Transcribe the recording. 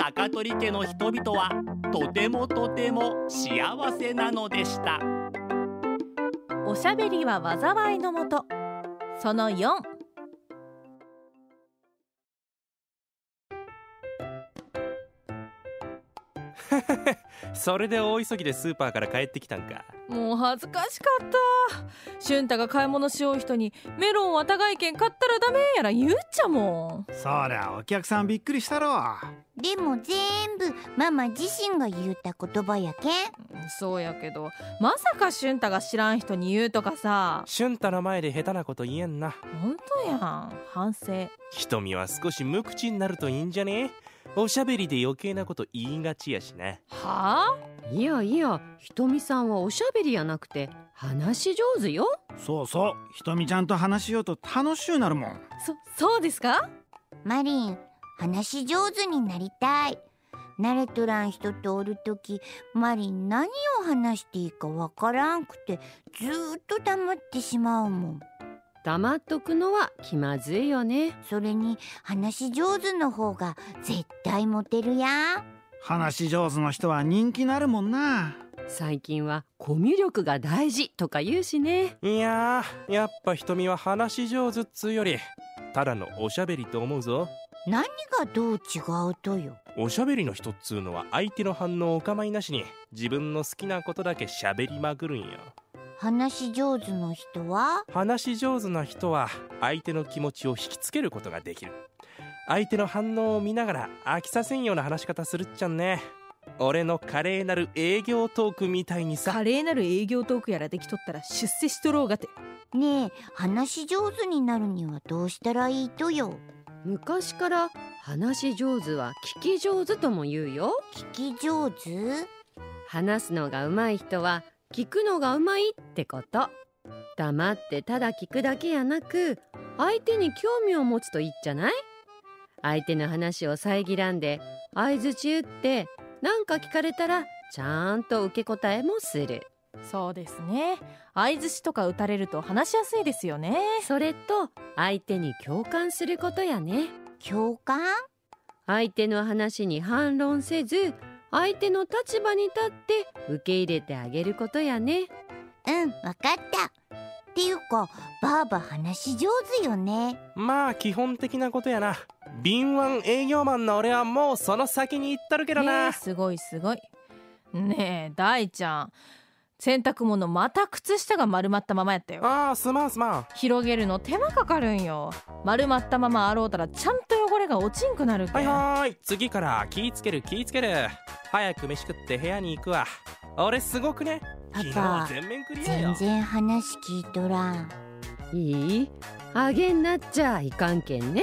高取家の人々はとてもとても幸せなのでした。おしゃべりは災いのもと。その4 それで大急ぎでスーパーから帰ってきたんか。もう恥ずかしかった。俊太が買い物しよう人にメロンは高いけん買ったらダメやら言うっちゃもんそりゃお客さんびっくりしたろ。でも全部ママ自身が言うた言葉やけん。そうやけど。まさか俊太が知らん人に言うとかさ。俊太の前で下手なこと言えんな本当やん反省瞳は少し無口になるといいんじゃねおしゃべりで余計なこと言いがちやしなはあ？いやいやひとみさんはおしゃべりやなくて話し上手よ。そうそうひとみちゃんと話しようと楽しゅうなるもん。そそうですか？マリン話し上手になりたい。慣れとらん人とおるときマリン何を話していいかわからんくてずーっと黙ってしまうもん黙っとくのは気まずいよね。それに話し上手の方が絶対モテるや。話し上手の人は人気なるもんな。最近はコミュ力が大事とか言うしね。いやーやっぱ瞳は話し上手っつうよりただのおしゃべりと思うぞ。何がどう違うとよ。おしゃべりの人っつうのは相手の反応をお構いなしに自分の好きなことだけしゃべりまくるんよ話し上手の人は？話し上手な人は相手の気持ちを引きつけることができる。相手の反応を見ながら飽きさせんような話し方するっちゃんね。俺の華麗なる営業トークみたいにさ。華麗なる営業トークやらできとったら出世しとろうがて。ねえ話し上手になるにはどうしたらいいとよ？昔から話し上手は聞き上手とも言うよ。聞き上手？話すのが上手い人は聞くのが上手いってこと。黙ってただ聞くだけやなく相手に興味を持つといいっちゃない？相手の話を遮らんで相づち打って何か聞かれたらちゃんと受け答えもする。そうですね。相槌とか打たれると話しやすいですよね。それと相手に共感することやね。共感？相手の話に反論せず相手の立場に立って受け入れてあげることやね。うんわかった。っていうかばあば話し上手よね。まあ基本的なことやな。敏腕営業マンの俺はもうその先に行ったるけどな、ねえすごいすごい。ねえ大ちゃん。洗濯物また靴下が丸まったままやったよ。ああすまんすまん。広げるの手間かかるんよ。丸まったまま洗うたらちゃんと汚れが落ちんくなるけん。はいはーい。次から気ぃつける気ぃつける。早く飯食って部屋に行くわ。俺すごくね。パ昨パ日全面クリアよ。全然話聞いとらん。いい？あげんなっちゃいかんけんね